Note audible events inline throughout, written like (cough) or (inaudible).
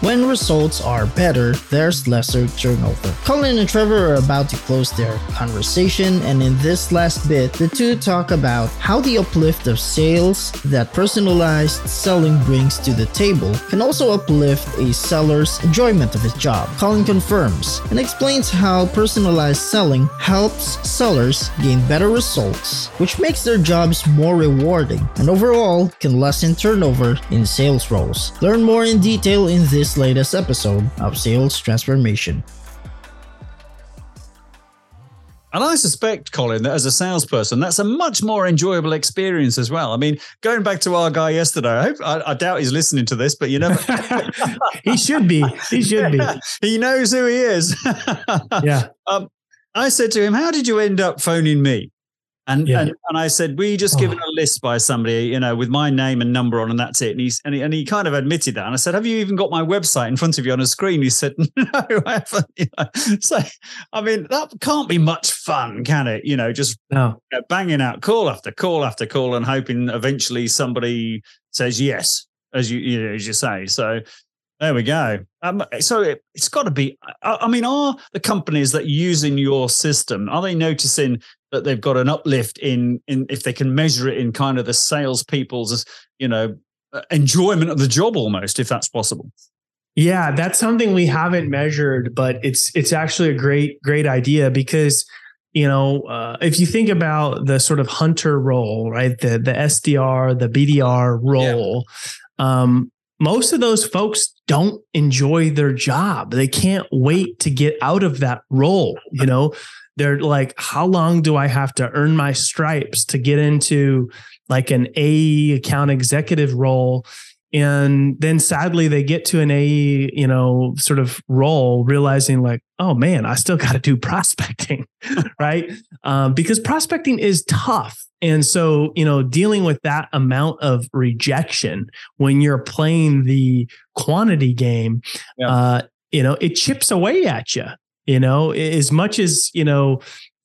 When results are better, there's lesser turnover. Collin and Trevor are about to close their conversation, and in this last bit, the two talk about how the uplift of sales that personalized selling brings to the table can also uplift a seller's enjoyment of his job. Collin confirms and explains how personalized selling helps sellers gain better results, which makes their jobs more rewarding and overall can lessen turnover in sales roles. Learn more in detail in this this latest episode of Sales Transformation. And I suspect, Collin, that as a salesperson, that's a much more enjoyable experience as well. I mean, going back to our guy yesterday, I, hope, I, I doubt he's listening to this, but you never. (laughs) he should be. He should be. (laughs) he knows who he is. yeah. (laughs) Um, I said to him, How did you end up phoning me? And, yeah. and and I said, we just given oh. a list by somebody, you know, with my name and number on, and that's it. And he's and he, and he kind of admitted that. And I said, have you even got my website in front of you on a screen? He said, (laughs) no, I haven't. You know? (laughs) So, I mean, that can't be much fun, can it? You know, just no. you know, banging out call after call after call and hoping eventually somebody says yes, as you, you know, as you say. So there we go. Um, so it, has got to be. I, I, mean, are the companies that are using your system are they noticing that they've got an uplift in in if they can measure it in kind of the salespeople's you know uh, enjoyment of the job almost, if that's possible? Yeah, that's something we haven't measured, but it's it's actually a great great idea because you know uh, if you think about the sort of hunter role, right, the the SDR, the BDR role. Yeah. Um, most of those folks don't enjoy their job. They can't wait to get out of that role. You know, they're like, how long do I have to earn my stripes to get into like an A account executive role? And then sadly, they get to an A, you know, sort of role, realizing like, oh man, I still got to do prospecting, (laughs) right? Um, because prospecting is tough and so, you know, dealing with that amount of rejection when you're playing the quantity game, yeah. uh, you know, it chips away at you. You know, as much as you know,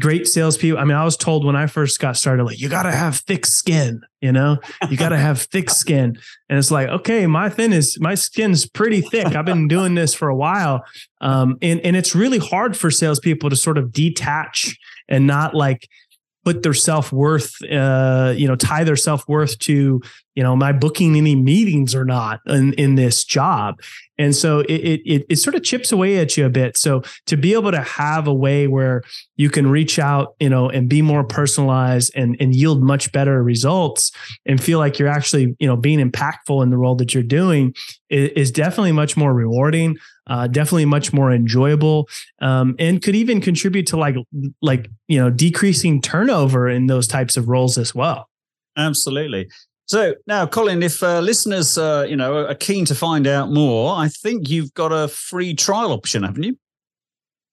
great salespeople. I mean, I was told when I first got started, like, you got to have thick skin, you know, you got to have thick skin. And it's like, okay, my thin is, my skin's pretty thick. I've been doing this for a while. Um, and, and it's really hard for salespeople to sort of detach and not like, put their self-worth uh, you know tie their self-worth to you know am i booking any meetings or not in, in this job? And so it, it it sort of chips away at you a bit. So to be able to have a way where you can reach out you know and be more personalized and and yield much better results and feel like you're actually you know being impactful in the role that you're doing is, is definitely much more rewarding uh, definitely much more enjoyable um, and could even contribute to like like you know decreasing turnover in those types of roles as well. Absolutely so now collin if uh, listeners uh, you know are keen to find out more i think you've got a free trial option haven't you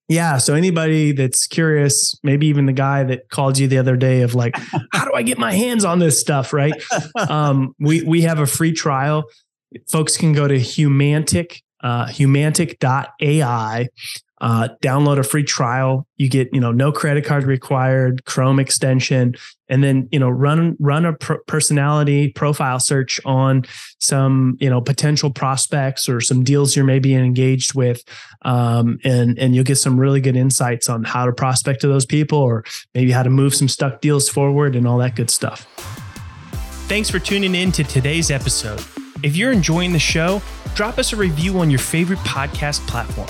yeah. So anybody that's curious, maybe even the guy that called you the other day of like, (laughs) how do I get my hands on this stuff? Right. (laughs) Um, we we have a free trial. Folks can go to Humantic uh, humantic.ai. Uh, download a free trial. You get, you know, no credit card required, Chrome extension, and then, you know, run run a personality profile search on some, you know, potential prospects or some deals you're maybe engaged with, um, and and you'll get some really good insights on how to prospect to those people, or maybe how to move some stuck deals forward and all that good stuff. Thanks for tuning in to today's episode. If you're enjoying the show, drop us a review on your favorite podcast platform.